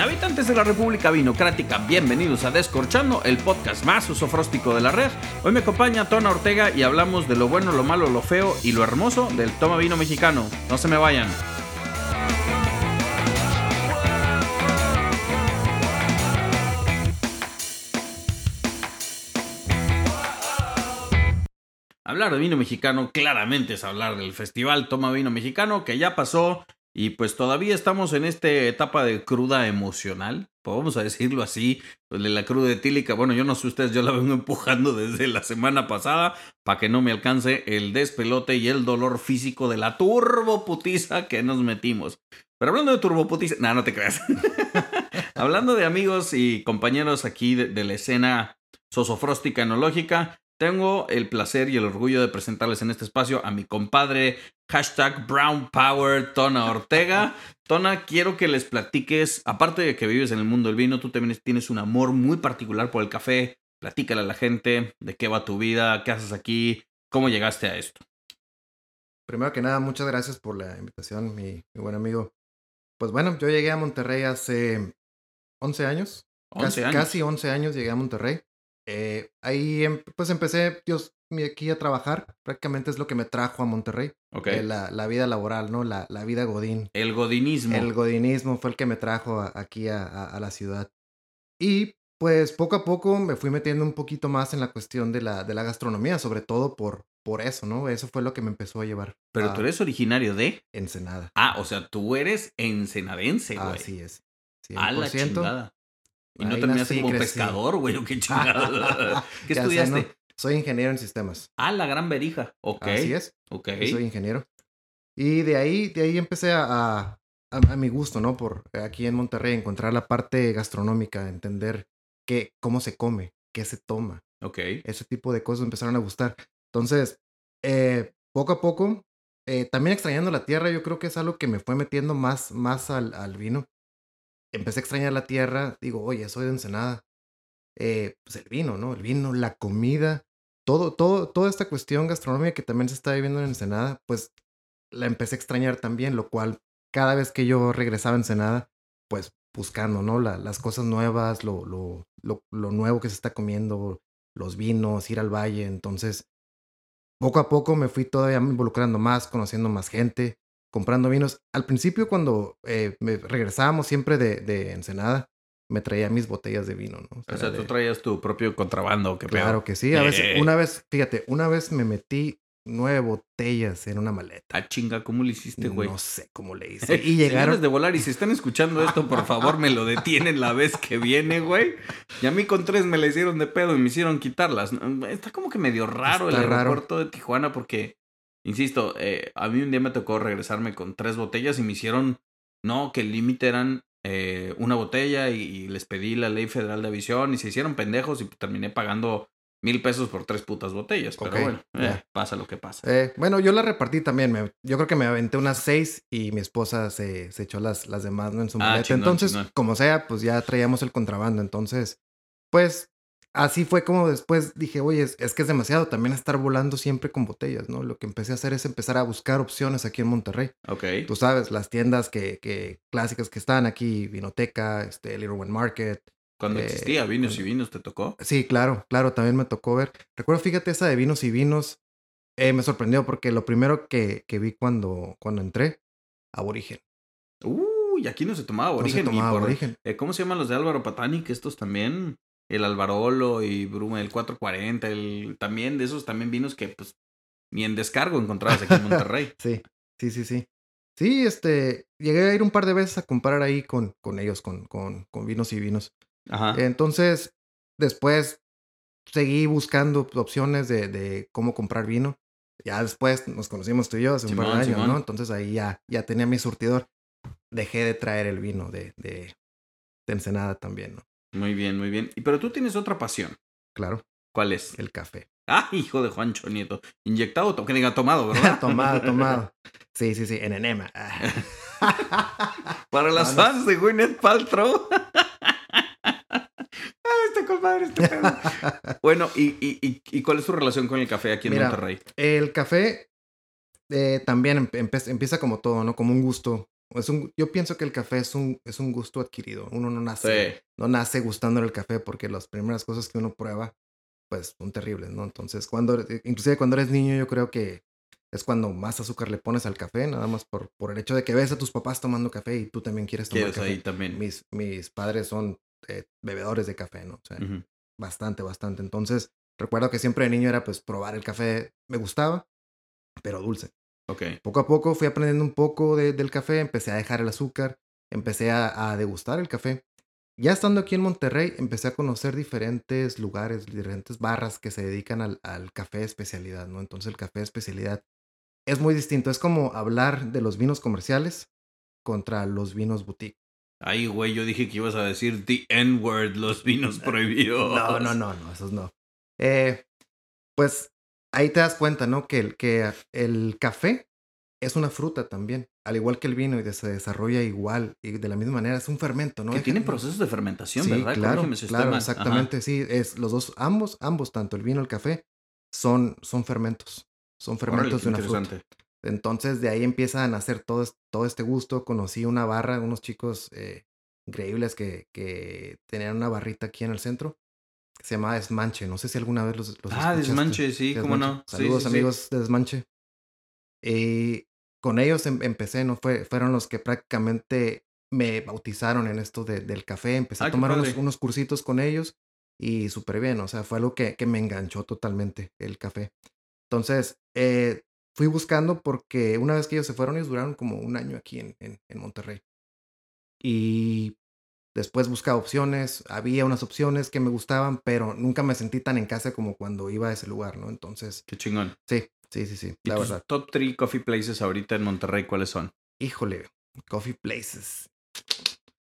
Habitantes de la República Vinocrática, bienvenidos a Descorchando, el podcast más usofróstico de la red. Hoy me acompaña Tona Ortega y hablamos de lo bueno, lo malo, lo feo y lo hermoso del toma vino mexicano. No se me vayan. Hablar de vino mexicano claramente es hablar del festival Toma Vino Mexicano que ya pasó y pues todavía estamos en esta etapa de cruda emocional, vamos a decirlo así, pues, de la cruda etílica. Bueno, yo no sé ustedes, yo la vengo empujando desde la semana pasada para que no me alcance el despelote y el dolor físico de la turboputiza que nos metimos. Pero hablando de turboputiza, no, no te creas. hablando de amigos y compañeros aquí de, de la escena sosofróstica enológica, tengo el placer y el orgullo de presentarles en este espacio a mi compadre hashtag Brown Power Tona Ortega. Tona, quiero que les platiques, aparte de que vives en el mundo del vino, tú también tienes un amor muy particular por el café. Platícale a la gente de qué va tu vida, qué haces aquí, cómo llegaste a esto. Primero que nada, muchas gracias por la invitación, mi, buen amigo. Pues bueno, yo llegué a Monterrey hace 11 años. 11 casi, años. Casi 11 años llegué a Monterrey. Eh, ahí em, pues empecé Dios, aquí a trabajar. Prácticamente es lo que me trajo a Monterrey. Ok. Eh, la, la, vida laboral, ¿no? La, la, vida godín. El godinismo. El godinismo fue el que me trajo a, aquí a, a, a, la ciudad. Y pues poco a poco me fui metiendo un poquito más en la cuestión de la, de la gastronomía, sobre todo por, por eso, ¿no? Eso fue lo que me empezó a llevar. Pero tú eres originario de Ensenada. Ah, o sea, tú eres ensenadense, güey. Así es. 100%. A la chingada. Y no terminaste como crecí. pescador, güey, o qué chingada. ¿Qué Ya estudiaste? ¿no? Soy ingeniero en sistemas. Ah, la gran verija. Ok. Así es. Ok. Yo soy ingeniero. Y de ahí, de ahí empecé a, a, a, mi gusto, ¿no? Por aquí en Monterrey encontrar la parte gastronómica, entender qué, cómo se come, qué se toma. Ok. Ese tipo de cosas empezaron a gustar. Entonces, eh, poco a poco, eh, también extrañando la tierra, yo creo que es algo que me fue metiendo más, más al, al vino. Empecé a extrañar la tierra, digo, oye, soy de Ensenada. Eh, pues el vino, ¿no? El vino, la comida, todo, todo, toda esta cuestión gastronómica que también se está viviendo en Ensenada, pues la empecé a extrañar también, lo cual cada vez que yo regresaba a Ensenada, pues buscando, ¿no? La, las cosas nuevas, lo, lo, lo, lo, nuevo que se está comiendo, los vinos, ir al valle. Entonces, poco a poco me fui todavía involucrando más, conociendo más gente, comprando vinos. Al principio, cuando eh, me regresábamos siempre de, de, Ensenada, me traía mis botellas de vino, ¿no? O sea, o sea de... tú traías tu propio contrabando, ¿qué Claro que sí. A veces, eh. una vez, fíjate, una vez me metí nueve botellas en una maleta. Ah, chinga, ¿cómo le hiciste, güey? No sé cómo le hice. Y llegaron de volar y si están escuchando esto, por favor, me lo detienen la vez que viene, güey. Y a mí con tres me la hicieron de pedo y me hicieron quitarlas. Está como que medio raro Está el aeropuerto raro. de Tijuana porque, insisto, eh, a mí un día me tocó regresarme con tres botellas y me hicieron, no, que el límite eran eh, una botella y, y, les pedí la ley federal de aviación y se hicieron pendejos y terminé pagando mil pesos por tres putas botellas. Pero bueno, eh, pasa lo que pasa. Eh, bueno, yo la repartí también. Me, yo creo que me aventé unas seis y mi esposa se, se echó las, las demás ¿no? en su Ah, chingón, Entonces, chingón. como sea, pues ya traíamos el contrabando. Entonces, pues así fue como después dije, oye, es, es, que es demasiado también estar volando siempre con botellas, ¿no? Lo que empecé a hacer es empezar a buscar opciones aquí en Monterrey. Ok. Tú sabes, las tiendas que, que clásicas que están aquí, Vinoteca, este, Little One Market. Cuando eh, existía Vinos y Vinos, ¿te tocó? Sí, claro, claro, también me tocó ver. Recuerdo, fíjate, esa de vinos y vinos, eh, me sorprendió porque lo primero que, que vi cuando, cuando entré, aborigen. Uy, aquí no se tomaba No se origen. tomaba y por- aborigen. eh, ¿Cómo se llaman los de Álvaro Patani? Que estos también. El Alvarolo y Bruma, el 440, el, también de esos también vinos que pues ni en descargo encontrabas aquí en Monterrey. Sí, sí, sí, sí. Sí, este, llegué a ir un par de veces a comprar ahí con, con ellos, con, con, con vinos y vinos. Ajá. Entonces, después seguí buscando opciones de, de cómo comprar vino. Ya después nos conocimos tú y yo hace un par de años, Simón. ¿no? Entonces ahí ya, ya tenía mi surtidor. Dejé de traer el vino de, de, de Ensenada también, ¿no? Muy bien, muy bien. Y Pero tú tienes otra pasión. Claro, ¿Cuál es? el café. Ah, hijo de Juancho Nieto. Inyectado, que diga tomado, ¿verdad? tomado, tomado. Sí, sí, sí, en enema. Para las No, no. fans de Gwyneth Paltrow. ah, este compadre, este pedo. Bueno, ¿y, y, y, cuál es tu relación con el café aquí en Mira, Monterrey? El café eh, también empieza como todo, ¿no? Como un gusto Es un, yo pienso que el café es un, es un gusto adquirido. Uno no nace, no nace gustando el café porque las primeras cosas que uno prueba, pues son terribles, ¿no? Entonces, cuando, inclusive cuando eres niño, yo creo que es cuando más azúcar le pones al café, nada más por, por el hecho de que ves a tus papás tomando café y tú también quieres tomar café. ahí también. Mis, mis padres son eh, bebedores de café, ¿no? O sea, bastante, bastante. Entonces, recuerdo que siempre de niño era pues probar el café, me gustaba, pero dulce. Ok. Poco a poco fui aprendiendo un poco del café, empecé a dejar el azúcar, empecé a, degustar el café. Ya estando aquí en Monterrey, empecé a conocer diferentes lugares, diferentes barras que se dedican al, al café especialidad, ¿no? Entonces el café especialidad es muy distinto. Es como hablar de los vinos comerciales contra los vinos boutique. Ay, güey, yo dije que ibas a decir the N-word, los vinos prohibidos. No, no, no, no, esos no. Eh, pues ahí te das cuenta, ¿no? Que el, que el café es una fruta también, al igual que el vino, y se desarrolla igual y de la misma manera. Es un fermento, ¿no? Que tiene procesos de fermentación, sí, ¿verdad? Claro, claro exactamente, sí. Es, los dos, ambos, ambos, tanto el vino y el café, son, son fermentos. Son fermentos de una fruta. Entonces de ahí empieza a nacer todo, todo este gusto. Conocí una barra, unos chicos eh, increíbles que, que tenían una barrita aquí en el centro. Que se llamaba Desmanche. No sé si alguna vez los, los Ah, Desmanche, sí, cómo no. Saludos amigos de Desmanche. Y con ellos em, empecé, ¿no? Fue, fueron los que prácticamente me bautizaron en esto de, del café. Empecé a ah, tomar unos, unos, cursitos con ellos y súper bien. O sea, fue algo que, que me enganchó totalmente el café. Entonces, eh, fui buscando porque una vez que ellos se fueron, ellos duraron como un año aquí en, en, Monterrey. Y después buscaba opciones, había unas opciones que me gustaban, pero nunca me sentí tan en casa como cuando iba a ese lugar, ¿no? Entonces... Qué chingón. Sí, sí, sí, sí. ¿Y la tus verdad. top 3 coffee places ahorita en Monterrey cuáles son? Híjole, coffee places.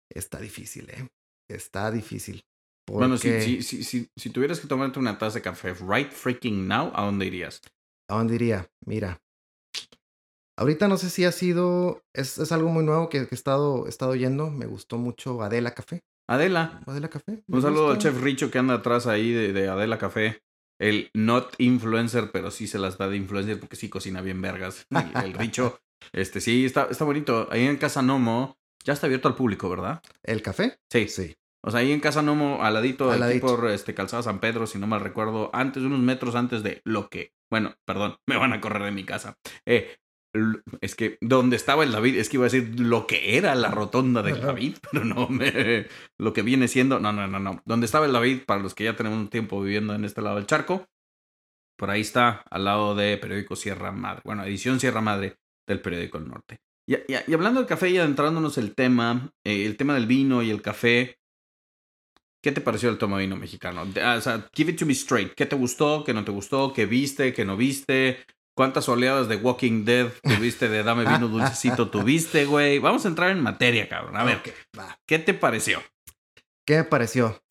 Está difícil, ¿eh? Está difícil. Bueno, si, si, si, si, tuvieras que tomarte una taza de café right freaking now, ¿a dónde irías? ¿A dónde iría? Mira. Ahorita no sé si ha sido. Es, es algo muy nuevo que, he, estado, estado yendo. Me gustó mucho Adela Café. Adela. Adela Café. Un saludo al chef Richo que anda atrás ahí de, de, Adela Café. El not influencer, pero sí se las da de influencer porque sí cocina bien vergas. El, Richo, este sí, está, está bonito. Ahí en Casa Nomo, ya está abierto al público, ¿verdad? ¿El café? Sí. Sí. O sea, ahí en Casa Nomo, al ladito, aquí por este, Calzada San Pedro, si no mal recuerdo, antes, unos metros antes de lo que, bueno, perdón, me van a correr de mi casa. Eh, es que donde estaba el David, es que iba a decir lo que era la rotonda del David, pero no, me, lo que viene siendo, no, no, no, no. Donde estaba el David, para los que ya tenemos un tiempo viviendo en este lado del charco, por ahí está, al lado de periódico Sierra Madre, bueno, edición Sierra Madre del periódico El Norte. Y, y, hablando del café y adentrándonos el tema, eh, el tema del vino y el café, ¿Qué te pareció el toma vino mexicano? Ah, o sea, give it to me straight. ¿Qué te gustó? ¿Qué no te gustó? ¿Qué viste? ¿Qué no viste? ¿Cuántas oleadas de Walking Dead tuviste de Dame Vino Dulcecito tuviste, güey? Vamos a entrar en materia, cabrón. A ver, ¿qué te pareció? ¿Qué me pareció?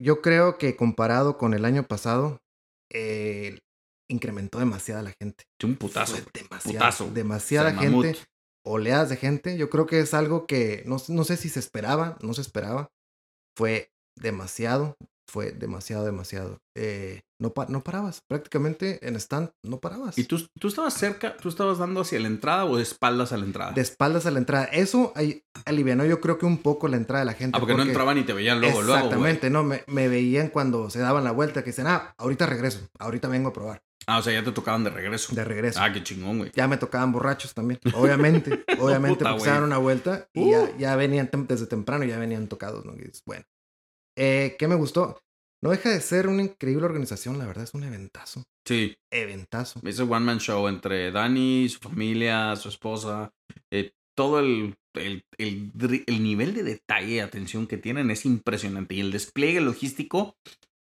Yo creo que comparado con el año pasado, eh, incrementó demasiada la gente. Un putazo. demasiado, putazo. Demasiada gente. Oleadas de gente. Yo creo que es algo que no, no sé si se esperaba, no se esperaba. Fue demasiado, fue demasiado, demasiado. Eh, no, no parabas, prácticamente en stand no parabas. ¿Y tú, tú estabas cerca, tú estabas dando hacia la entrada o de espaldas a la entrada? De espaldas a la entrada. Eso alivianó yo creo que un poco la entrada de la gente. Ah, porque, no entraban y te veían luego, luego. Exactamente, no, me, me, veían cuando se daban la vuelta, que dicen, ah, ahorita regreso, ahorita vengo a probar. Ah, o sea, ya te tocaban de regreso. De regreso. Ah, qué chingón, güey. Ya me tocaban borrachos también. Obviamente, obviamente, porque se daban una vuelta y ya, uh. ya, venían desde temprano, ya venían tocados, ¿no? Y bueno, eh, ¿Qué me gustó? No deja de ser una increíble organización, la verdad, es un eventazo. Sí. Eventazo. Es un one-man show entre Dani, su familia, su esposa. Eh, todo el, el, el, nivel de detalle y atención que tienen es impresionante. Y el despliegue logístico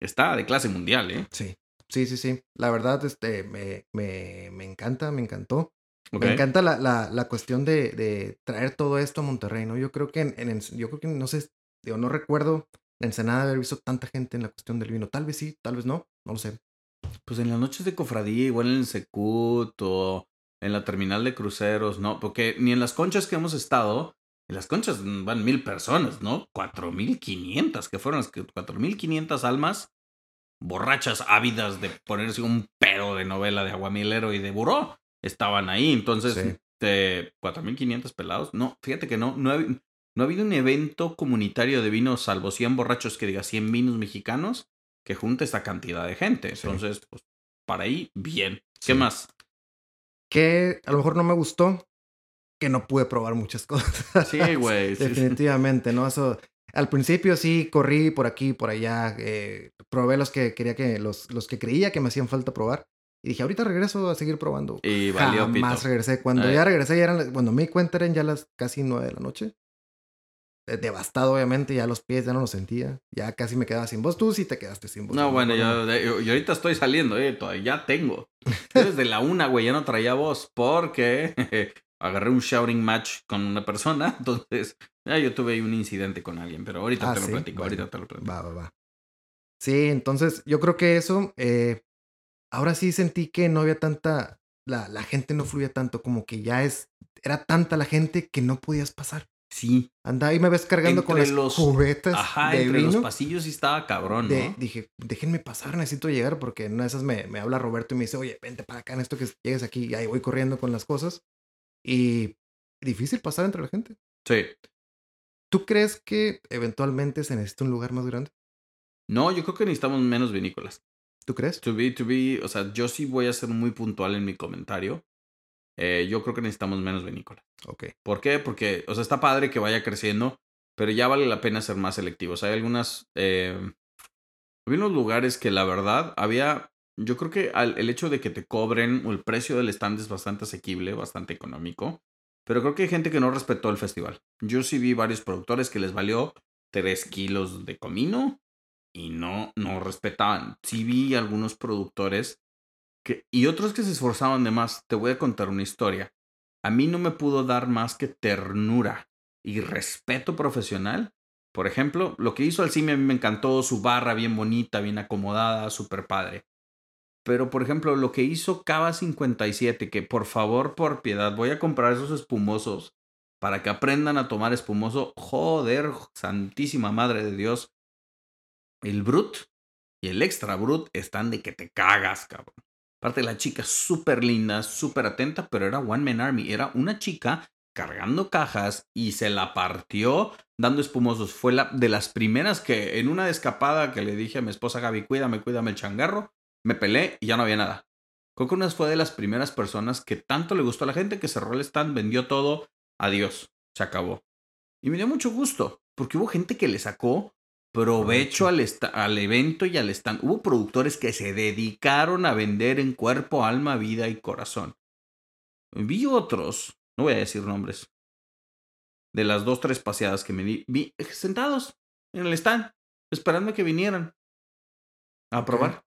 está de clase mundial, ¿eh? Sí. Sí, sí, sí. La verdad, este, me, me, me encanta, me encantó. Me encanta la, la, la cuestión de, de, traer todo esto a Monterrey, ¿no? Yo creo que en, en yo creo que no sé, digo, no recuerdo Ensenada haber visto tanta gente en la cuestión del vino. Tal vez sí, tal vez no, no lo sé. Pues en las noches de cofradía, igual en el Secut o en la terminal de cruceros, ¿no? Porque ni en las conchas que hemos estado, en las conchas van mil personas, ¿no? Cuatro mil quinientas, que fueron las cuatro mil quinientas almas borrachas ávidas de ponerse un pedo de novela de aguamilero y de buró estaban ahí. Entonces, de 4.500 pelados. No, fíjate que no, no no ha habido un evento comunitario de vinos, salvo 100 borrachos que diga 100 vinos mexicanos, que junte esta cantidad de gente. Entonces, pues, para ahí, bien. ¿Qué más? Que a lo mejor no me gustó, que no pude probar muchas cosas. Sí, güey. Definitivamente, ¿no? Eso, al principio sí corrí por aquí, por allá, eh, probé los que quería que, los, los que creía que me hacían falta probar. Y dije, ahorita regreso a seguir probando. Y valió Jamás regresé. Cuando ya regresé, ya eran, cuando me di cuenta eran ya las casi nueve de la noche. Devastado, obviamente, ya los pies ya no los sentía. Ya casi me quedaba sin voz. Tú sí te quedaste sin voz. No, bueno, yo, yo, ahorita estoy saliendo, eh, todavía tengo. Desde la una, güey, ya no traía voz porque agarré un shouting match con una persona. Entonces, ya yo tuve ahí un incidente con alguien, pero ahorita Ah, te lo ¿sí? platico, Bueno. ahorita te lo platico. Va, va, va. Sí, entonces yo creo que eso, eh, ahora sí sentí que no había tanta, la, la gente no fluía tanto, como que ya es, era tanta la gente que no podías pasar. Sí. Andaba y me ves cargando con las los- cubetas Ajá, de entre vino. los pasillos sí estaba cabrón, ¿no? de- dije, déjenme pasar, necesito llegar, porque en una de esas me, me habla Roberto y me dice, oye, vente para acá en esto que llegues aquí, y ahí voy corriendo con las cosas. Y difícil pasar entre la gente. Sí. ¿Tú crees que eventualmente se necesita un lugar más grande? No, yo creo que necesitamos menos vinícolas. ¿Tú crees? To be, to be, o sea, yo sí voy a ser muy puntual en mi comentario. Eh, yo creo que necesitamos menos vinícolas. Ok. ¿Por qué? Porque, o sea, está padre que vaya creciendo, pero ya vale la pena ser más selectivos. Hay algunas, eh, había unos lugares que la verdad había, yo creo que al- el hecho de que te cobren, o el precio del stand es bastante asequible, bastante económico, pero creo que hay gente que no respetó el festival. Yo sí vi varios productores que les valió 3 kilos de comino y no, no respetaban. Sí vi algunos productores y otros que se esforzaban de más. Te voy a contar una historia. A mí no me pudo dar más que ternura y respeto profesional. Por ejemplo, lo que hizo Alcime a mí me encantó, su barra bien bonita, bien acomodada, súper padre. Pero, por ejemplo, lo que hizo Cava 57, que por favor, por piedad, voy a comprar esos espumosos para que aprendan a tomar espumoso. Joder, santísima madre de Dios. El Brut y el Extra Brut están de que te cagas, cabrón. Aparte, la chica súper linda, súper atenta, pero era One Man Army. Era una chica cargando cajas y se la partió dando espumosos. Fue la de las primeras que en una escapada que le dije a mi esposa Gaby, cuídame, cuídame el changarro, me pelé y ya no había nada. Una fue de las primeras personas que tanto le gustó a la gente que cerró el stand, vendió todo, adiós, se acabó. Y me dio mucho gusto, porque hubo gente que le sacó provecho al, al evento y al stand. Hubo productores que se dedicaron a vender en cuerpo, alma, vida y corazón. Vi otros, no voy a decir nombres, de las dos, tres paseadas que me di, vi sentados en el stand, esperando que vinieran a probar.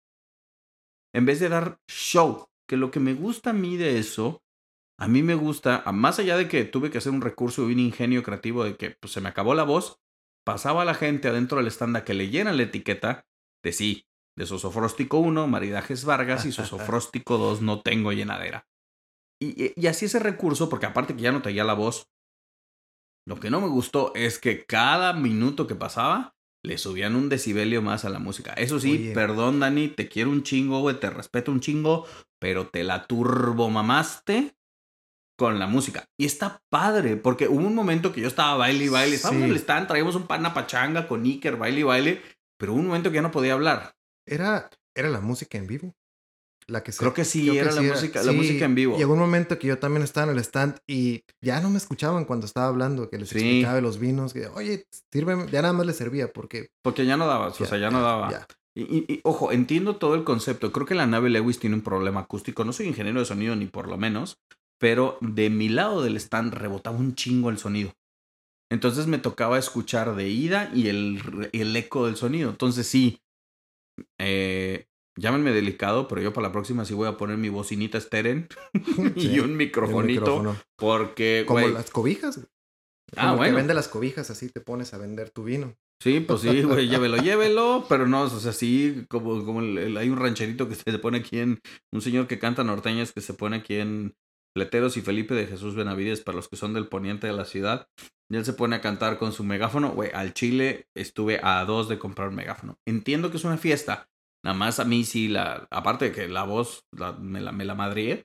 En vez de dar show, que lo que me gusta a mí de eso, a mí me gusta, más allá de que tuve que hacer un recurso y un ingenio creativo de que pues, se me acabó la voz, pasaba a la gente adentro del stand a que leyeran la etiqueta de sí, de Sosofróstico 1, Maridajes Vargas y Sosofróstico 2, no tengo llenadera. Y, y- así ese recurso, porque aparte que ya no traía la voz, lo que no me gustó es que cada minuto que pasaba le subían un decibelio más a la música. Eso sí, Oye. perdón Dani, te quiero un chingo, güey, te respeto un chingo, pero te la turbomamaste con la música. Y está padre, porque hubo un momento que yo estaba baile y baile, estábamos Sí. en el stand, traíamos un pana pachanga con Iker, baile y baile, pero hubo un momento que ya no podía hablar. Era, era la música en vivo. La que se- Creo que sí, era la música- la música en vivo. Llegó un momento que yo también estaba en el stand y ya no me escuchaban cuando estaba hablando, que les Sí. explicaba de los vinos, que, oye, sírveme, ya nada más les servía porque... Porque ya no dabas, o sea, ya no daba. ya. Y, y- y, ojo, entiendo todo el concepto. Creo que la nave Lewis tiene un problema acústico. No soy ingeniero de sonido ni por lo menos, pero de mi lado del stand rebotaba un chingo el sonido. Entonces me tocaba escuchar de ida y el, el eco del sonido. Entonces sí, eh, llámenme delicado, pero yo para la próxima sí voy a poner mi bocinita Steren y un microfonito. Porque, Como las cobijas. Ah, Como el bueno. que vende las cobijas, así te pones a vender tu vino. Sí, pues sí, güey, llévelo, llévelo, pero no, o sea, sí, como, como el- el- hay un rancherito que se pone aquí en, un señor que canta norteñas que se pone aquí en Leteros y Felipe de Jesús Benavides, para los que son del poniente de la ciudad, y él se pone a cantar con su megáfono, güey, al Chile estuve a dos de comprar un megáfono. Entiendo que es una fiesta, nada más a mí sí, la, aparte de que la voz la- me, la, me la madrié,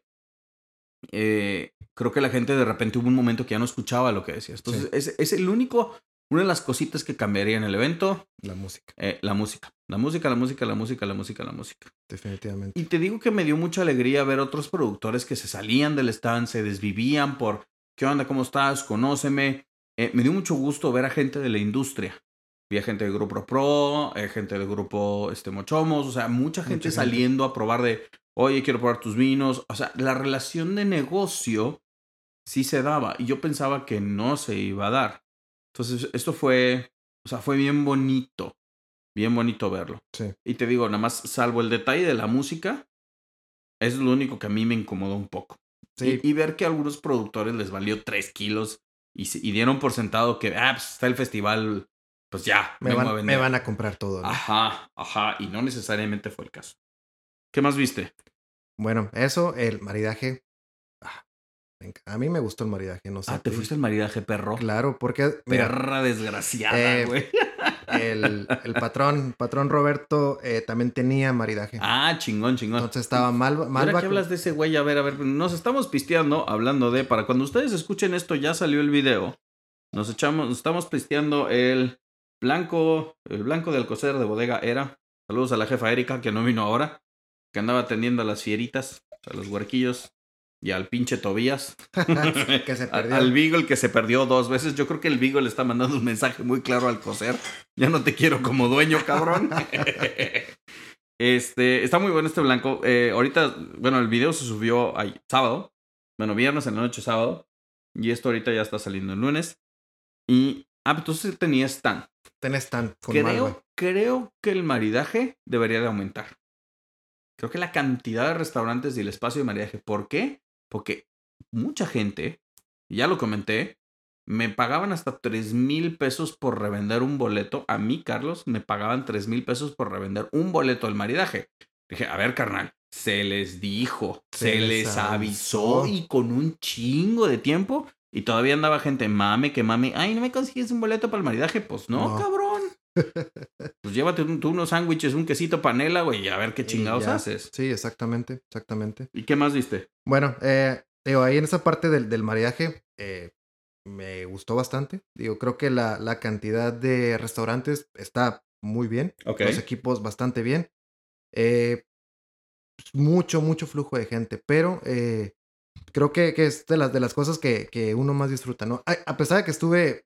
eh, creo que la gente de repente hubo un momento que ya no escuchaba lo que decías. Entonces, es, es el único, una de las cositas que cambiaría en el evento, La música, eh, la música. La música, la música, la música, la música, la música. definitivamente. Y te digo que me dio mucha alegría ver otros productores que se salían del stand, se desvivían por ¿qué onda? ¿Cómo estás? Conóceme. Eh, me dio mucho gusto ver a gente de la industria. Vi a gente del Grupo Pro, eh, gente del Grupo este, Mochomos, o sea, mucha gente gente. saliendo a probar de, oye, quiero probar tus vinos. O sea, la relación de negocio sí se daba y yo pensaba que no se iba a dar. Entonces, esto fue, o sea, fue bien bonito, bien bonito verlo. Sí. Y te digo, nada más, salvo el detalle de la música, es lo único que a mí me incomodó un poco. Sí, Y, y ver que a algunos productores les valió 3 kilos y, y dieron por sentado que, ah, pues está el festival, pues ya, me, a van, vender. me van a comprar todo. ¿no? Ajá, ajá, y no necesariamente fue el caso. ¿Qué más viste? Bueno, eso, el maridaje. A mí me gustó el maridaje, no sé. Ah, te fuiste al maridaje, perro. Claro, porque, mira, Perra desgraciada, Eh, güey. el, el patrón, patrón Roberto eh, también tenía maridaje. Ah, chingón, chingón. Entonces estaba mal, Ahora Malva. que hablas de ese güey, a ver, a ver, nos estamos pisteando, hablando de, para cuando ustedes escuchen esto, ya salió el video. Nos echamos, nos estamos pisteando el blanco, el blanco del coser de bodega era. Saludos a la jefa Erika, que no vino ahora, que andaba atendiendo a las fieritas, a los huerquillos, y al pinche Tobías. que se perdió. Al Beagle que se perdió dos veces. Yo creo que el Beagle le está mandando un mensaje muy claro al coser. Ya no te quiero como dueño, cabrón. este, está muy bueno este blanco. Eh, ahorita, bueno, el video se subió ay- sábado. Bueno, viernes en la noche, sábado. Y esto ahorita ya está saliendo el lunes. Y, ah, pues entonces tenía stand. Tenés tan con Creo, creo que el maridaje debería de aumentar. Creo que la cantidad de restaurantes y el espacio de maridaje. ¿Por qué? Porque mucha gente, ya lo comenté, me pagaban hasta 3 mil pesos por revender un boleto. A mí, Carlos, me pagaban 3 mil pesos por revender un boleto al maridaje. Dije, a ver, carnal, se les dijo, se, Se les les avisó avisó. y con un chingo de tiempo. Y todavía andaba gente mame que mame. Ay, ¿no me consigues un boleto para el maridaje? Pues no, No. cabrón. Pues llévate un- tú unos sándwiches, un quesito panela, güey, y a ver qué chingados haces. Sí, exactamente, exactamente. ¿Y qué más viste? Bueno, eh, digo, ahí en esa parte del, del eh, me gustó bastante. Digo, creo que la, la cantidad de restaurantes está muy bien. Los equipos bastante bien. Eh, pues, mucho, mucho flujo de gente, pero eh, creo que, que es de las, de las cosas que, que uno más disfruta, ¿no? A, a pesar de que estuve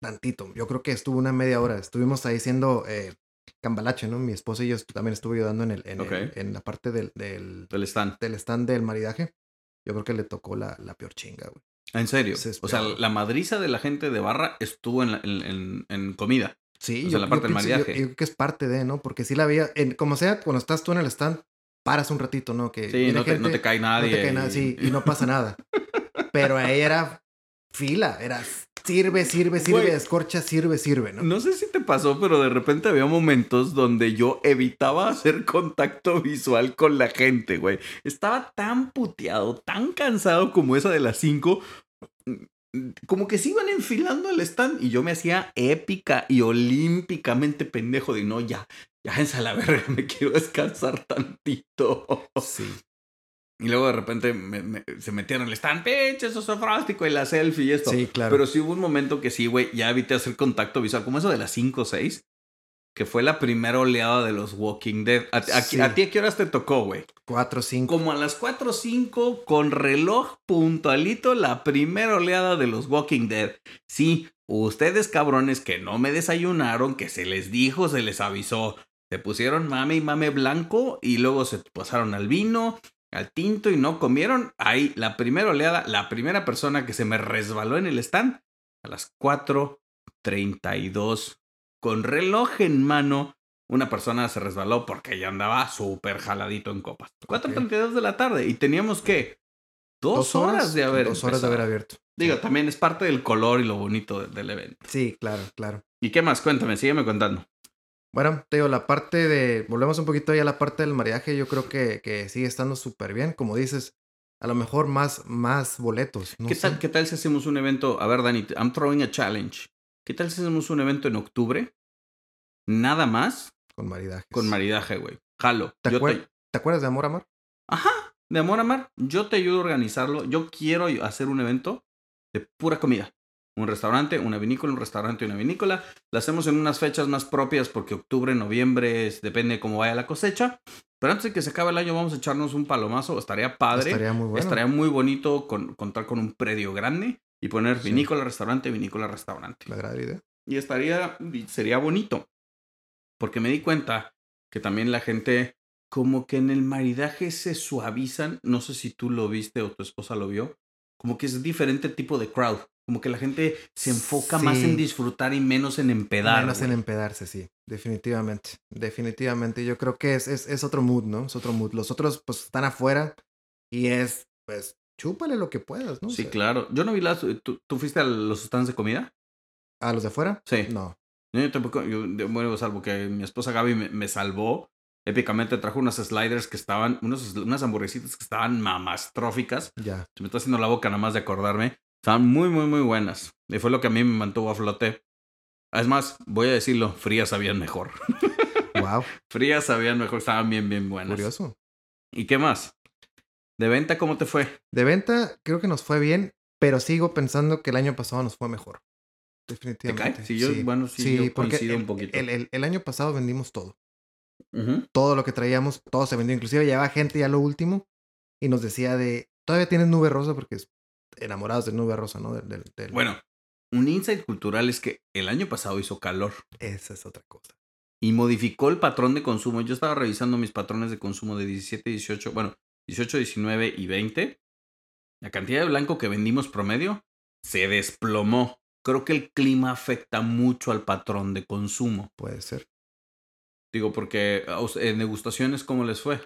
tantito, yo creo que estuve una media hora. Estuvimos ahí siendo eh, cambalache, ¿no? Mi esposa y yo también estuve ayudando en, el, en, el- Ok. en la parte del, del, Del stand. del stand del maridaje, yo creo que le tocó la, la peor chinga, güey. En serio. Se O sea, la madriza de la gente de barra estuvo en, la- en- en- comida. Sí, O sea, la parte del pienso- yo- maridaje. Yo, creo que es parte de, ¿no? Porque sí la veía, como sea, cuando estás tú en el stand, paras un ratito, ¿no? Que Sí, no te, no cae no nadie. te cae nada, sí, y no pasa nada. Pero ahí era fila, era sirve, sirve, sirve, Güey. escorcha, sirve, sirve, ¿no? No sé si te pasó, pero de repente había momentos donde yo evitaba hacer contacto visual con la gente, güey. Estaba tan puteado, tan cansado como esa de las 5. Como que se iban enfilando al stand y yo me hacía épica y olímpicamente pendejo de no, ya, ya en la verga, me quiero descansar tantito. Sí. Y luego de repente me- me- se metieron al stand, pinche, eso es frástico y la selfie y esto. Sí, claro. Pero sí hubo un momento que sí, güey, ya evité hacer contacto visual, como eso de las 5 o 6, que fue la primera oleada de los Walking Dead. ¿A, a- Sí. a ti a qué horas te tocó, güey? Cuatro, cinco. Como a las 4 o 5, con reloj puntualito, la primera oleada de los Walking Dead. Sí, ustedes cabrones que no me desayunaron, que se les dijo, se les avisó. Se pusieron mame y mame blanco y luego se pasaron al vino, al tinto y no comieron. Ahí, la primera oleada, la primera persona que se me resbaló en el stand, a las 4.32, con reloj en mano, una persona se resbaló porque ya andaba súper jaladito en copas. 4.32 de la tarde y teníamos que dos, horas, de haber Dos horas de haber abierto. Digo, también es parte del color y lo bonito de- del evento. Sí, claro, claro. ¿Y qué más? Cuéntame, sígueme contando. Bueno, te digo, la parte de. Volvemos un poquito ahí a la parte del maridaje. Yo creo que, que sigue estando súper bien. Como dices, a lo mejor más, más boletos. No ¿Qué, sé. tal, ¿Qué tal si hacemos un evento? A ver, Dani, I'm throwing a challenge. ¿Qué tal si hacemos un evento en octubre? Nada más Con maridaje. con maridaje, güey. Jalo. ¿Te, Yo acuer- te- ¿Te acuerdas de Amor Amor? Ajá. de amor a mar, yo te ayudo a organizarlo. Yo quiero hacer un evento de pura comida. Un restaurante, una vinícola, un restaurante, una vinícola. Lo hacemos en unas fechas más propias porque octubre, noviembre, es, depende de cómo vaya la cosecha. Pero antes de que se acabe el año vamos a echarnos un palomazo. Estaría padre. Estaría muy bueno. Estaría muy bonito con- contar con un predio grande y poner Sí. vinícola, restaurante, vinícola, restaurante. La idea. Y estaría, y sería bonito. Porque me di cuenta que también la gente, como que en el maridaje se suavizan. No sé si tú lo viste o tu esposa lo vio. Como que es diferente tipo de crowd. Como que la gente se enfoca más en disfrutar y menos en empedar. Menos en empedarse, sí. Definitivamente. Definitivamente. Yo creo que es, es, es otro mood, ¿no? Es otro mood. Los otros, pues, están afuera y es, pues, chúpale lo que puedas, ¿no? O Sí, sea, claro. Yo no vi las. ¿Tú, tú fuiste a los stands de comida? ¿A los de afuera? Sí. No. Yo tampoco, yo, bueno, salvo que mi esposa Gaby me, me salvó. Épicamente trajo unas sliders que estaban, unos, unas hamburguesitas que estaban mamastróficas. Ya. Se me está haciendo la boca nada más de acordarme. Estaban muy, muy, muy buenas. Y fue lo que a mí me mantuvo a flote. Es más, voy a decirlo, frías sabían mejor. Wow. frías sabían mejor, estaban bien, bien buenas. Curioso. ¿Y qué más? ¿De venta cómo te fue? De venta, creo que nos fue bien, pero sigo pensando que el año pasado nos fue mejor. ¿Te Definitivamente. cae? Sí, yo, bueno, sí, yo porque coincido el, un poquito. El, el- el año pasado vendimos todo. Todo lo que traíamos, todo se vendió. Inclusive llevaba gente ya lo último y nos decía de, todavía tienes nube rosa porque es enamorados de nube rosa, ¿no? Del, del- del- Bueno, un insight cultural es que el año pasado hizo calor. Esa es otra cosa. y modificó el patrón de consumo. Yo estaba revisando mis patrones de consumo de 17, 18, bueno, 18, 19 y 20. La cantidad de blanco que vendimos promedio se desplomó. Creo que el clima afecta mucho al patrón de consumo. Puede ser. Digo, porque en degustaciones, ¿cómo les fue?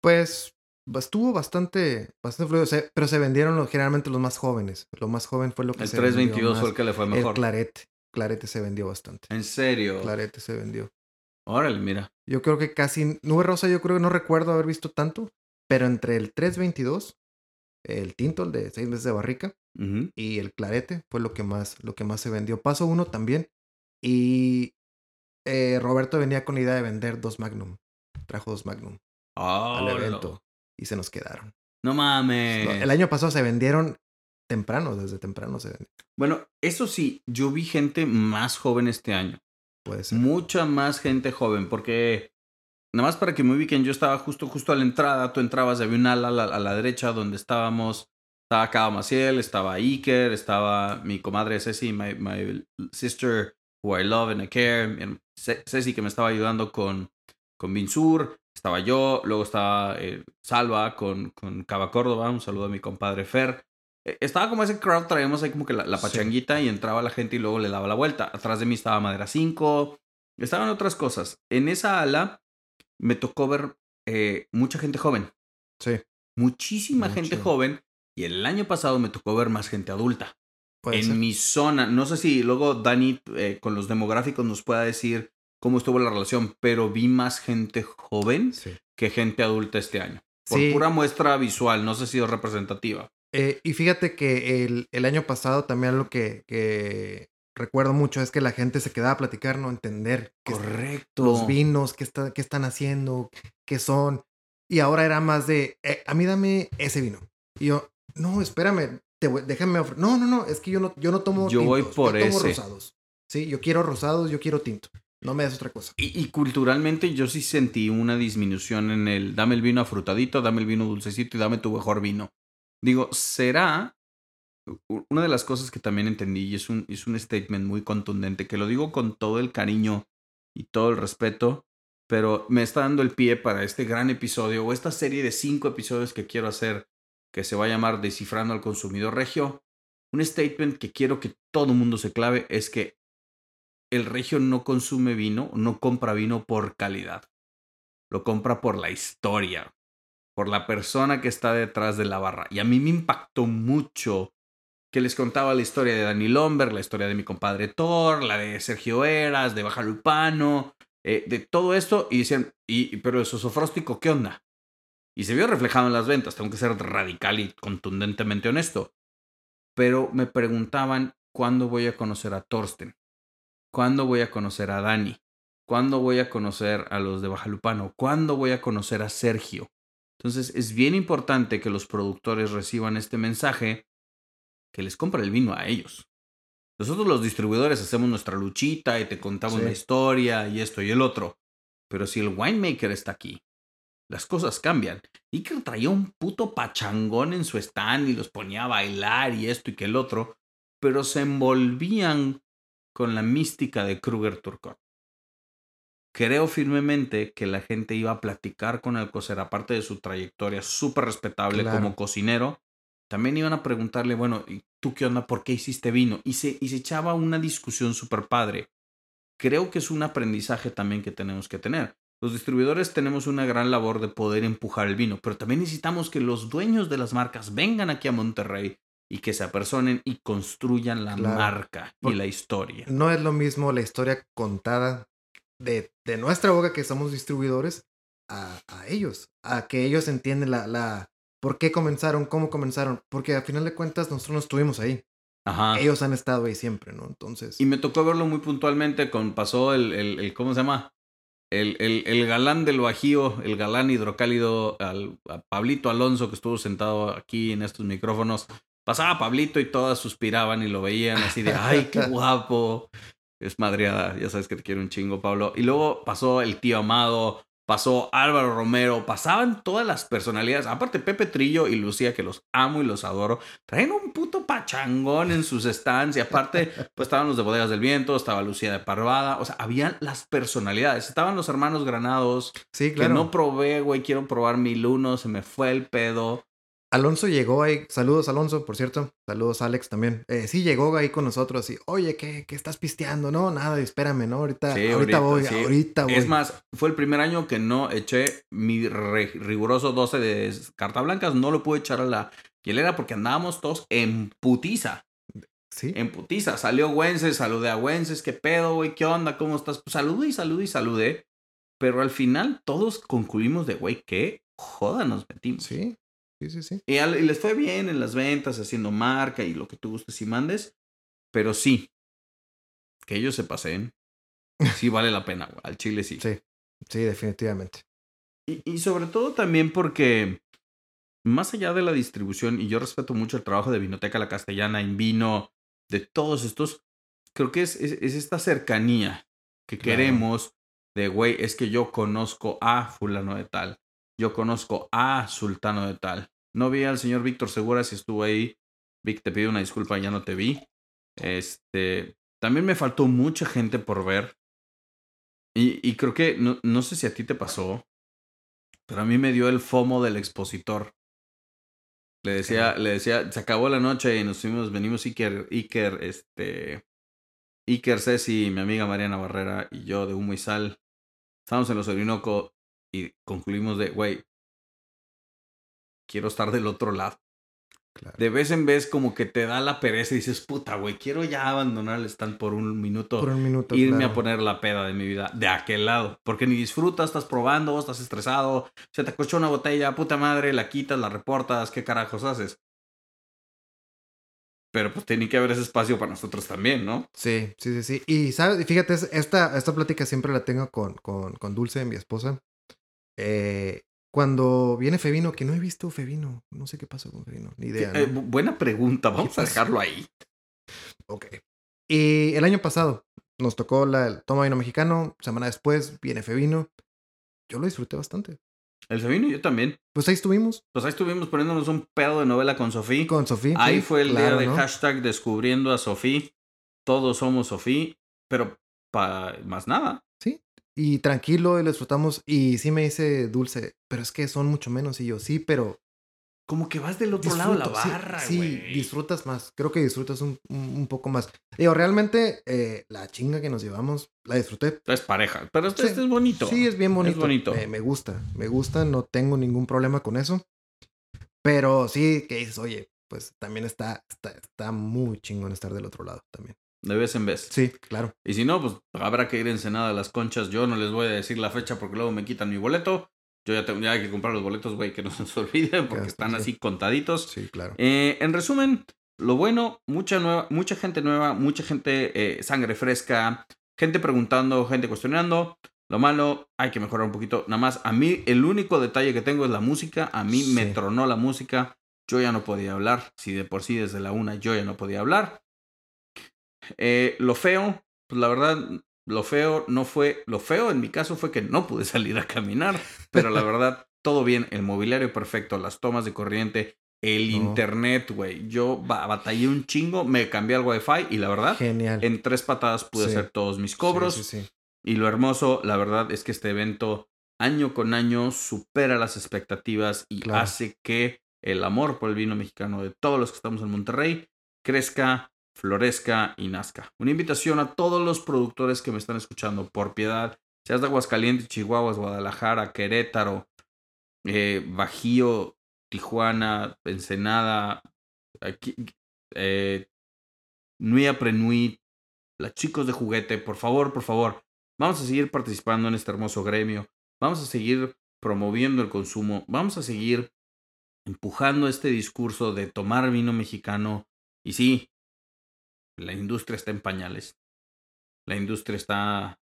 Pues estuvo bastante, bastante fluido, se- pero se vendieron los- generalmente los más jóvenes. Lo más joven fue lo que El se vendió 322 más. fue el que le fue El mejor. clarete. Clarete se vendió bastante. En serio. Clarete se vendió. Órale, mira. Yo creo que casi. Nube Rosa, yo creo que no recuerdo haber visto tanto. Pero entre el 322, el tinto, el de seis meses de barrica, y el clarete fue lo que más, lo que más se vendió. Paso uno también. Y eh, Roberto venía con la idea de vender dos Magnum. Trajo dos Magnum al Órale. evento. Y se nos quedaron. No mames. El año pasado se vendieron temprano, desde temprano se vendieron. Bueno, eso sí, yo vi gente más joven este año. Puede ser. mucha más gente joven, porque nada más para que me ubiquen, yo estaba justo, justo a la entrada, tú entrabas, había un ala a la, a la derecha donde estábamos, estaba Cabo Maciel, estaba Iker, estaba mi comadre Ceci, my, my sister who I love and I care, Ceci que me estaba ayudando con, con Binsur, estaba yo, luego estaba eh, Salva con, con Cava Córdoba, un saludo a mi compadre Fer. Eh, Estaba como ese crowd, traíamos ahí como que la, la Sí. pachanguita y entraba la gente y luego le daba la vuelta. Atrás de mí estaba Madera 5, estaban otras cosas. En esa ala me tocó ver eh, mucha gente joven, Sí, muchísima gente joven. Y el año pasado me tocó ver más gente adulta. en ser. mi zona, no sé si luego Dani eh, con los demográficos nos pueda decir cómo estuvo la relación, pero vi más gente joven Sí. que gente adulta este año. Por Sí. pura muestra visual, no sé si es representativa. Eh, y fíjate que el, el año pasado también lo que, que recuerdo mucho es que la gente se quedaba a platicar, no entender Correcto. los vinos, qué, está, qué están haciendo, qué son. Y ahora era más de, eh, a mí dame ese vino. Y yo, no, espérame, te voy- déjame ofre- No, no, no, es que yo no, yo no tomo Yo voy por yo tomo ese. rosados. Sí, yo quiero rosados, yo quiero tinto. No me des otra cosa. Y, culturalmente yo sí sentí una disminución en el dame el vino afrutadito, dame el vino dulcecito y dame tu mejor vino. Digo, será una de las cosas que también entendí y es un, es un statement muy contundente, que lo digo con todo el cariño y todo el respeto, pero me está dando el pie para este gran episodio o esta serie de cinco episodios que quiero hacer, que se va a llamar Descifrando al Consumidor Regio. Un statement que quiero que todo mundo se clave es que el regio no consume vino, no compra vino por calidad. Lo compra por la historia, por la persona que está detrás de la barra. Y a mí me impactó mucho que les contaba la historia de Dani Lomberg, la historia de mi compadre Thor, la de Sergio Eras, de Baja Lupano, eh, de todo esto. Y decían, y, pero el sosofróstico, ¿qué onda? Y se vio reflejado en las ventas, tengo que ser radical y contundentemente honesto. Pero me preguntaban, ¿cuándo voy a conocer a Thorsten? ¿Cuándo voy a conocer a Dani? ¿Cuándo voy a conocer a los de Bajalupano? ¿Cuándo voy a conocer a Sergio? Entonces es bien importante que los productores reciban este mensaje que les compra el vino a ellos. Nosotros los distribuidores hacemos nuestra luchita y te contamos una historia y esto y el otro. Pero si el winemaker está aquí, las cosas cambian. Iker traía un puto pachangón en su stand y los ponía a bailar y esto y que el otro, pero se envolvían con la mística de Kruger Turcot. Creo firmemente que la gente iba a platicar con Alcocer, aparte de su trayectoria súper respetable como cocinero, también iban a preguntarle, bueno, ¿y tú qué onda? ¿Por qué hiciste vino? Y se, y se echaba una discusión súper padre. Creo que es un aprendizaje también que tenemos que tener. Los distribuidores tenemos una gran labor de poder empujar el vino, pero también necesitamos que los dueños de las marcas vengan aquí a Monterrey y que se apersonen y construyan la marca y la historia. No es lo mismo la historia contada de, de nuestra boca que somos distribuidores a, a, ellos, a que ellos entienden la, la, por qué comenzaron, cómo comenzaron, porque al final de cuentas nosotros no estuvimos ahí. Ajá. Ellos han estado ahí siempre, ¿no? Entonces. Y me tocó verlo muy puntualmente con pasó el, el, el ¿cómo se llama? El, el, el, galán del Bajío, el galán hidrocálido, al, a Pablito Alonso, que estuvo sentado aquí en estos micrófonos. Pasaba Pablito y todas suspiraban y lo veían así de, ay, qué guapo. Es madreada, ya sabes que te quiero un chingo, Pablo. Y luego pasó el tío Amado, pasó Álvaro Romero, pasaban todas las personalidades, aparte Pepe Trillo y Lucía, que los amo y los adoro, traen un puto pachangón en sus stands y aparte, pues estaban los de Bodegas del Viento, estaba Lucía de Parvada, o sea, habían las personalidades, estaban los hermanos Granados, sí, claro. que no probé, güey, quiero probar mil uno, se me fue el pedo. Alonso llegó ahí, saludos Alonso, por cierto, saludos Alex también. Eh, sí, llegó ahí con nosotros y, oye, ¿qué, ¿qué, estás pisteando? No, nada, espérame, ¿no? Ahorita, ahorita, voy, ahorita voy. Es más, fue el primer año que no eché mi riguroso 12 de carta blancas, no lo pude echar a la hielera porque andábamos todos en putiza. Sí. En putiza. Salió Wences, saludé a Wences, ¿qué pedo, güey? ¿Qué onda? ¿Cómo estás? Pues saludé y saludé y saludé. Pero al final todos concluimos de, güey, qué joda nos metimos. Sí. Sí, sí, sí. Y, les fue bien en las ventas, haciendo marca y lo que tú gustes y mandes. Pero sí, que ellos se pasen, sí vale la pena, Al chile sí. Sí, sí, definitivamente. Y, y sobre todo también porque, más allá de la distribución, y yo respeto mucho el trabajo de Vinoteca La Castellana, en vino, de todos estos, creo que es, es, esta cercanía que queremos de, güey, es que yo conozco a fulano de tal yo conozco a Sultano de Tal. No vi al señor Víctor Segura si estuvo ahí. Vic, te pido una disculpa, ya no te vi. Este, también me faltó mucha gente por ver. Y, y creo que, no, no, sé si a ti te pasó, pero a mí me dio el FOMO del expositor. Le decía, le decía, se acabó la noche y nos fuimos, venimos Iker, Iker, este, Iker Ceci, mi amiga Mariana Barrera y yo de Humo y Sal. Estábamos en los Orinoco y concluimos de, güey, quiero estar del otro lado. De vez en vez como que te da la pereza y dices, puta, güey, quiero ya abandonar el stand por un minuto. Por un minuto. Irme a poner la peda de mi vida de aquel lado. Porque ni disfrutas, estás probando, estás estresado, se te acochó una botella, puta madre, la quitas, la reportas, ¿qué carajos haces? Pero pues tiene que haber ese espacio para nosotros también, ¿no? Sí, sí, sí, sí. Y sabes, fíjate, esta, esta plática siempre la tengo con, con, con Dulce, mi esposa. Eh, cuando viene Fevino, que no he visto Fevino, no sé qué pasó con Fevino, ni idea. Eh, buena pregunta, vamos a dejarlo ahí. Ok. Y el año pasado nos tocó la, el toma vino mexicano, semana después viene Fevino. Yo lo disfruté bastante. El Fevino yo también. Pues ahí estuvimos. Pues ahí estuvimos poniéndonos un pedo de novela con Sofía. Con Sofía. Ahí fue el día de hashtag descubriendo a Sofía. Todos somos Sofía, pero para más nada. Sí, y tranquilo, y lo disfrutamos. Y sí me dice Dulce, pero es que son mucho menos. Y yo, sí, pero. Como que vas del otro lado de la barra, Sí, sí disfrutas más. Creo que disfrutas un, un, poco más. Digo, realmente, eh, la chinga que nos llevamos, la disfruté. Es pareja. Pero este, es bonito. Sí, es bien bonito. Es bonito. Me, me, gusta, me gusta. No tengo ningún problema con eso. Pero sí, que dices, oye, pues también está, está, está muy chingón estar del otro lado también de vez en vez. Sí, claro. Y si no, pues habrá que ir en Senada a las Conchas. Yo no les voy a decir la fecha porque luego me quitan mi boleto. Yo ya tengo que comprar los boletos, güey, que no se nos olviden porque están así contaditos. Sí, claro. Eh, en resumen, lo bueno, mucha, nueva, mucha gente nueva, mucha gente eh, sangre fresca, gente preguntando, gente cuestionando. Lo malo, hay que mejorar un poquito. Nada más, a mí el único detalle que tengo es la música. A mí me tronó la música. Yo ya no podía hablar. Si de por sí desde la una yo ya no podía hablar. Eh, lo feo, pues la verdad, lo feo no fue. Lo feo en mi caso fue que no pude salir a caminar. Pero la verdad, todo bien. El mobiliario perfecto, las tomas de corriente, el No. internet, güey. Yo ba- batallé un chingo, me cambié al wifi y la verdad, Genial. en tres patadas pude Sí. hacer todos mis cobros. Sí, sí, sí. Y lo hermoso, la verdad, es que este evento año con año supera las expectativas y Claro. hace que el amor por el vino mexicano de todos los que estamos en Monterrey crezca, florezca y nazca. Una invitación a todos los productores que me están escuchando, por piedad, seas de Aguascalientes, Chihuahua, Guadalajara, Querétaro, eh, Bajío, Tijuana, Ensenada, aquí, eh, Nui Aprenui, las chicos de juguete, por favor, por favor, vamos a seguir participando en este hermoso gremio, vamos a seguir promoviendo el consumo, vamos a seguir empujando este discurso de tomar vino mexicano. Y sí, la industria está en pañales, la industria está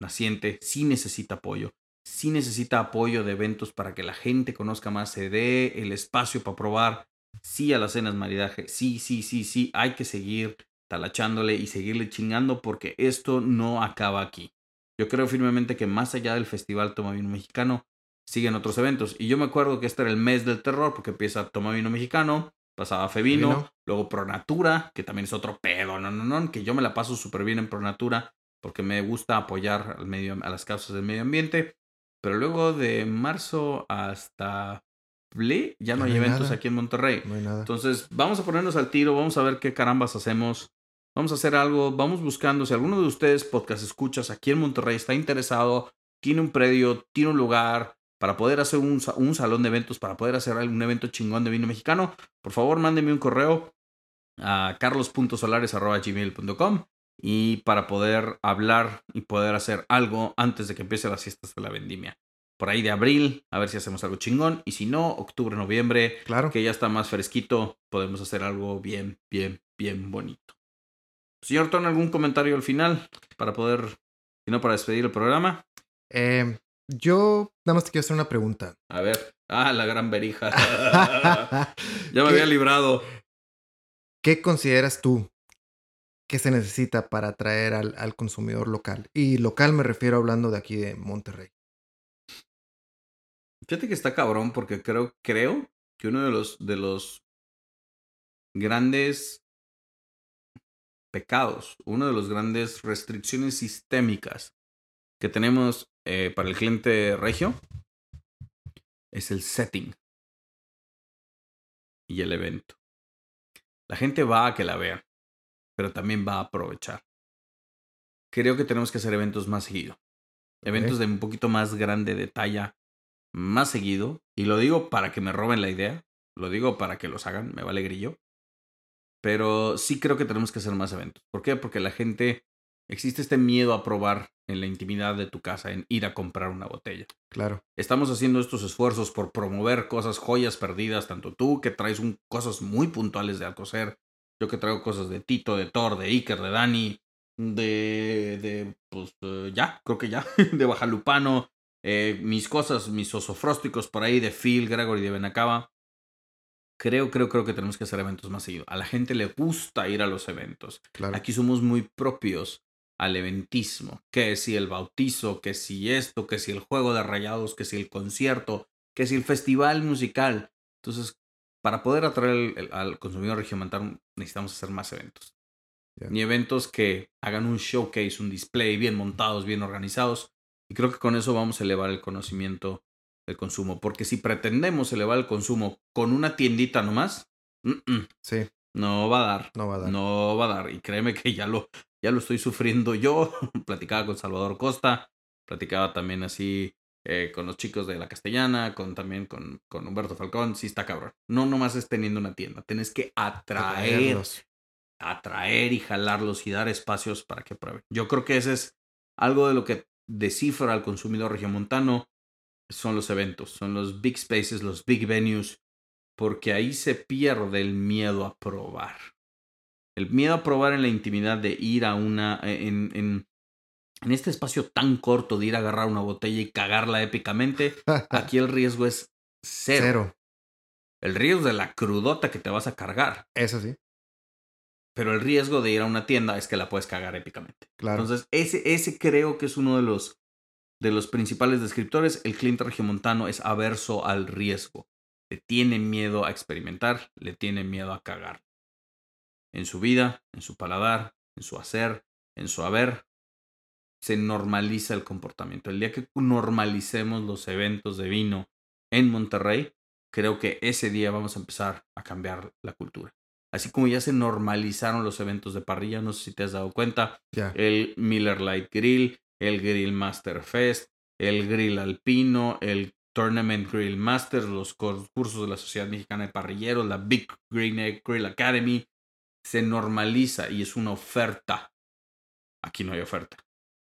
naciente, sí necesita apoyo, sí necesita apoyo de eventos para que la gente conozca más, se dé el espacio para probar, sí a las cenas maridaje, sí, sí, sí, sí, hay que seguir talachándole y seguirle chingando porque esto no acaba aquí. Yo creo firmemente que más allá del Festival Toma Vino Mexicano, siguen otros eventos. Y yo me acuerdo que este era el mes del terror porque empieza Toma Vino Mexicano, pasaba Fevino, Fevino. luego Pronatura, que también es otro pedo, no, no, no, que yo me la paso súper bien en Pronatura porque me gusta apoyar al medio, a las causas del medio ambiente. Pero luego de marzo hasta abril ya no hay hay eventos aquí en Monterrey. No hay nada. Entonces, vamos a ponernos al tiro, vamos a ver qué carambas hacemos. Vamos a hacer algo, vamos buscando. Si alguno de ustedes, podcast escuchas aquí en Monterrey, está interesado, tiene un predio, tiene un lugar para poder hacer un, un salón de eventos, para poder hacer algún evento chingón de vino mexicano, por favor, mándeme un correo a carlos.solares.gmail.com y para poder hablar y poder hacer algo antes de que empiece las fiestas de la vendimia. Por ahí de abril, a ver si hacemos algo chingón. Y si no, octubre, noviembre, Claro. que ya está más fresquito, podemos hacer algo bien, bien, bien bonito. Señor Ton, ¿algún comentario al final para poder, si no, para despedir el programa? Eh, yo nada más te quiero hacer una pregunta. A ver. Ah, la gran berija. ya me ¿Qué- había librado. ¿Qué consideras tú que se necesita para atraer al, al consumidor local? Y local me refiero hablando de aquí de Monterrey. Fíjate que está cabrón porque creo, creo que uno de los, de los grandes pecados, una de las grandes restricciones sistémicas que tenemos eh, para el cliente regio es el setting y el evento. La gente va a que la vean, pero también va a aprovechar. Creo que tenemos que hacer eventos más seguido. Eventos de un poquito más grande de talla, más seguido. Y lo digo para que me roben la idea. Lo digo para que los hagan, me vale grillo. Pero sí creo que tenemos que hacer más eventos. ¿Por qué? Porque la gente, existe este miedo a probar en la intimidad de tu casa, en ir a comprar una botella. Claro. Estamos haciendo estos esfuerzos por promover cosas, joyas perdidas, tanto tú que traes un- cosas muy puntuales de Alcocer, yo que traigo cosas de Tito, de Thor, de Iker, de Dani, de, de pues eh, ya, creo que ya, de Bajalupano, eh, mis cosas, mis osofrósticos por ahí de Phil, Gregory, de Benacaba. Creo, creo, creo que tenemos que hacer eventos más seguido. A la gente le gusta ir a los eventos. Claro. Aquí somos muy propios al eventismo. Que si el bautizo, que si esto, que si el juego de rayados, que si el concierto, que si el festival musical. Entonces, para poder atraer el- el- al consumidor regiomontano, necesitamos hacer más eventos. Ya. Ni eventos que hagan un showcase, un display bien montados, bien organizados. Y creo que con eso vamos a elevar el conocimiento del consumo. Porque si pretendemos elevar el consumo con una tiendita nomás, mm, mm, Sí, no va a dar. no va a dar. No va a dar. Y créeme que ya lo, ya lo estoy sufriendo yo. platicaba con Salvador Costa, platicaba también así eh, con los chicos de la Castellana, con también con, con Humberto Falcón. Sí, está cabrón. No nomás es teniendo una tienda. Tienes que atraer, Atraerlos. atraer y jalarlos y dar espacios para que prueben. Yo creo que ese es algo de lo que descifra al consumidor regiomontano. Son los eventos, son los big spaces, los big venues, porque ahí se pierde el miedo a probar. El miedo a probar en la intimidad de ir a una, en, en, en este espacio tan corto de ir a agarrar una botella y cagarla épicamente, aquí el riesgo es cero. Cero. El riesgo de la crudota que te vas a cargar. Eso sí, Pero el riesgo de ir a una tienda es que la puedes cagar épicamente. claro. Entonces, ese, ese creo que es uno de los, de los principales descriptores. El cliente regiomontano es averso al riesgo. Le tiene miedo a experimentar, le tiene miedo a cagar. En su vida, en su paladar, en su hacer, en su haber, se normaliza el comportamiento. El día que normalicemos los eventos de vino en Monterrey, creo que ese día vamos a empezar a cambiar la cultura. Así como ya se normalizaron los eventos de parrilla, no sé si te has dado cuenta, el Miller Light Grill, el Grill Master Fest, el Grill Alpino, el Tournament Grill Masters, los cursos de la Sociedad Mexicana de Parrilleros, la Big Green Egg Grill Academy, se normaliza y es una oferta. Aquí no hay oferta.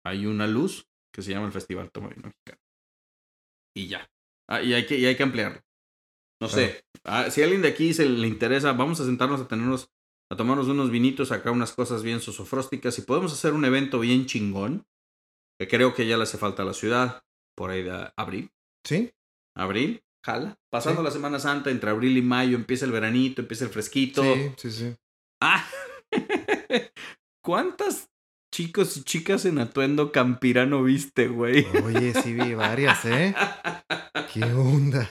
Hay una luz que se llama el Festival Vino Mexicano. Y ya. Ah, y, hay que, y hay que ampliarlo. No sé. Ah, si a alguien de aquí se le interesa, vamos a sentarnos a tenernos, a tomarnos unos vinitos, acá unas cosas bien sosofrósticas y podemos hacer un evento bien chingón, que creo que ya le hace falta a la ciudad, por ahí de abril. Sí, Abril, jala. Pasando Sí. la Semana Santa, entre abril y mayo, empieza el veranito, empieza el fresquito. sí, sí, sí. Ah, ¿cuántas chicos y chicas en atuendo campirano viste, güey? Oye, sí vi varias, ¿eh? ¿Qué onda?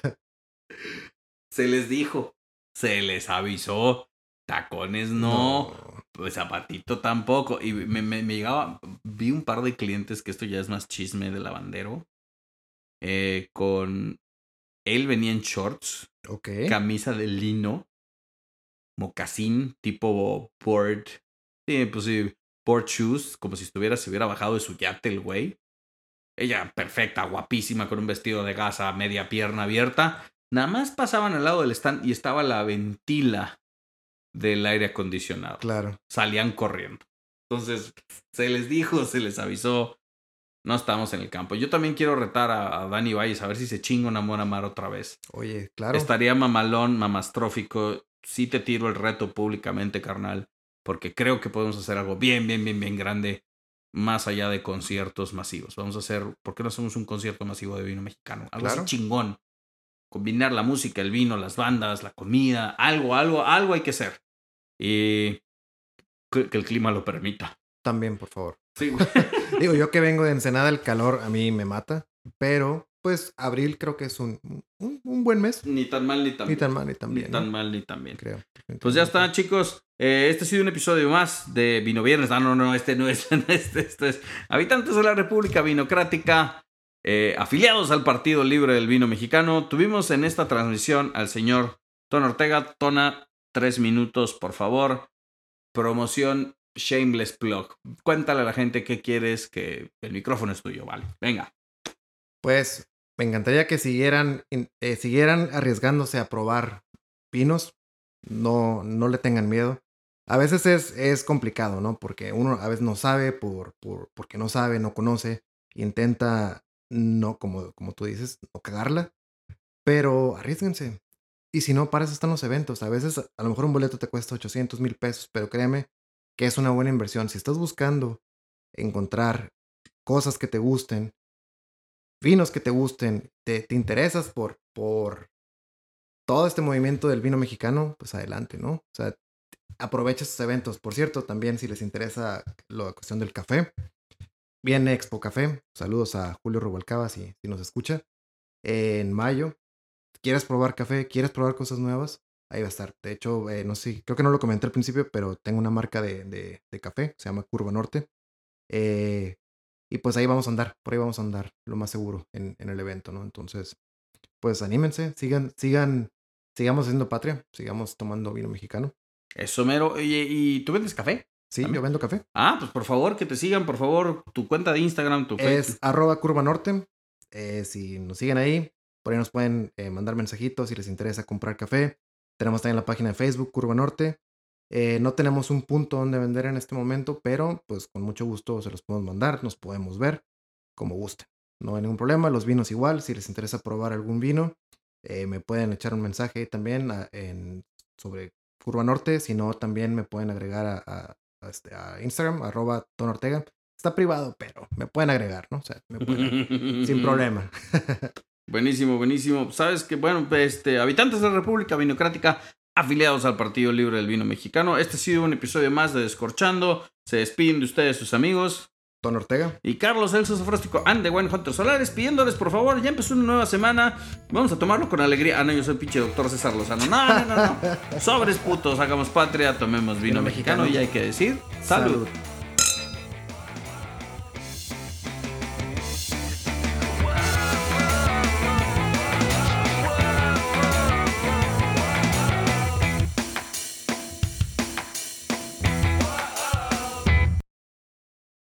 Se les dijo, se les avisó. Tacones no, pues zapatito tampoco. Y me, me- me llegaba, vi un par de clientes, que esto ya es más chisme de lavandero, eh, con, él venía en shorts, Ok. camisa de lino, mocasín tipo board, sí, pues sí, board shoes, como si estuviera, se hubiera bajado de su yate el güey. Ella perfecta, guapísima, con un vestido de gasa, media pierna abierta. Nada más pasaban al lado del stand y estaba la ventila del aire acondicionado. Claro. Salían corriendo. Entonces, se les dijo, se les avisó. No estamos en el campo. Yo también quiero retar a, a Dani Valles a ver si se chinga una buena mar otra vez. Oye, claro. Estaría mamalón, mamastrófico. Sí te tiro el reto públicamente, carnal. Porque creo que podemos hacer algo bien, bien, bien, bien grande. Más allá de conciertos masivos. Vamos a hacer, ¿por qué no hacemos un concierto masivo de vino mexicano? Algo Claro. así chingón. Combinar la música, el vino, las bandas, la comida. Algo, algo, algo hay que hacer. Y que, que el clima lo permita. También, por favor. Sí. Digo, yo que vengo de Ensenada, el calor a mí me mata. Pero, pues, abril creo que es un, un, un buen mes. ni tan mal ni tan Ni tan mal ni tan bien. Ni tan ¿no? mal ni tan bien. Creo. Pues ya está, chicos. Eh, este ha sido un episodio más de Vino Viernes. Ah, no, no, este no es. Este, este es Habitantes de la República Vinocrática, eh, afiliados al Partido Libre del Vino Mexicano. Tuvimos en esta transmisión al señor Ton Ortega. Tona, tres minutos, por favor. Promoción Shameless Plug. Cuéntale a la gente qué quieres, que el micrófono es tuyo, vale. Venga. Pues me encantaría que siguieran, eh, siguieran arriesgándose a probar vinos. No, no le tengan miedo. A veces es, es complicado, ¿no? Porque uno a veces no sabe por, por, porque no sabe, no conoce. Intenta, no, como, como tú dices, no cagarla. Pero arriesguense. Y si no, para eso están los eventos. A veces, a lo mejor un boleto te cuesta 800 mil pesos, pero créeme que es una buena inversión. Si estás buscando encontrar cosas que te gusten, vinos que te gusten, te, te interesas por, por todo este movimiento del vino mexicano, pues adelante, ¿no? O sea, aprovecha estos eventos. Por cierto, también si les interesa la cuestión del café, viene Expo Café. Saludos a Julio Rubalcaba si, si nos escucha. En mayo, ¿quieres probar café? ¿Quieres probar cosas nuevas? Ahí va a estar. De hecho, eh, no sé, creo que no lo comenté al principio, pero tengo una marca de, de, de café, se llama Curva Norte. Eh, y pues ahí vamos a andar, por ahí vamos a andar, lo más seguro, en, en el evento, ¿no? Entonces, pues anímense, sigan, sigan, sigamos haciendo patria, sigamos tomando vino mexicano. Eso mero. Oye, ¿y tú vendes café? Sí, También. yo vendo café. Ah, pues por favor, que te sigan, por favor, tu cuenta de Instagram, tu Facebook. Es arroba curva norte. Eh, si nos siguen ahí, por ahí nos pueden eh, mandar mensajitos si les interesa comprar café. Tenemos también la página de Facebook, Curva Norte. Eh, no tenemos un punto donde vender en este momento, pero pues con mucho gusto se los podemos mandar, nos podemos ver como gusten. No hay ningún problema, los vinos igual, si les interesa probar algún vino, eh, me pueden echar un mensaje también a- en, sobre Curva Norte, si no también me pueden agregar a, a- a este, a Instagram, arroba Ton Ortega. está privado, pero me pueden agregar, ¿no? O sea, me pueden, sin problema. Buenísimo, buenísimo. Sabes que, bueno, este, habitantes de la República Vinocrática, afiliados al Partido Libre del Vino Mexicano, este ha sido un episodio más de Descorchando. Se despiden de ustedes sus amigos. Don Ortega. Y Carlos Elso Sofrástico and the Wine Hunter Solares pidiéndoles, por favor, ya empezó una nueva semana. Vamos a tomarlo con alegría. Ah, no, yo soy pinche doctor César Lozano. No, no, no, no. Sobres putos, hagamos patria, tomemos vino, Vino mexicano, mexicano. y hay que decir, salud. Salud.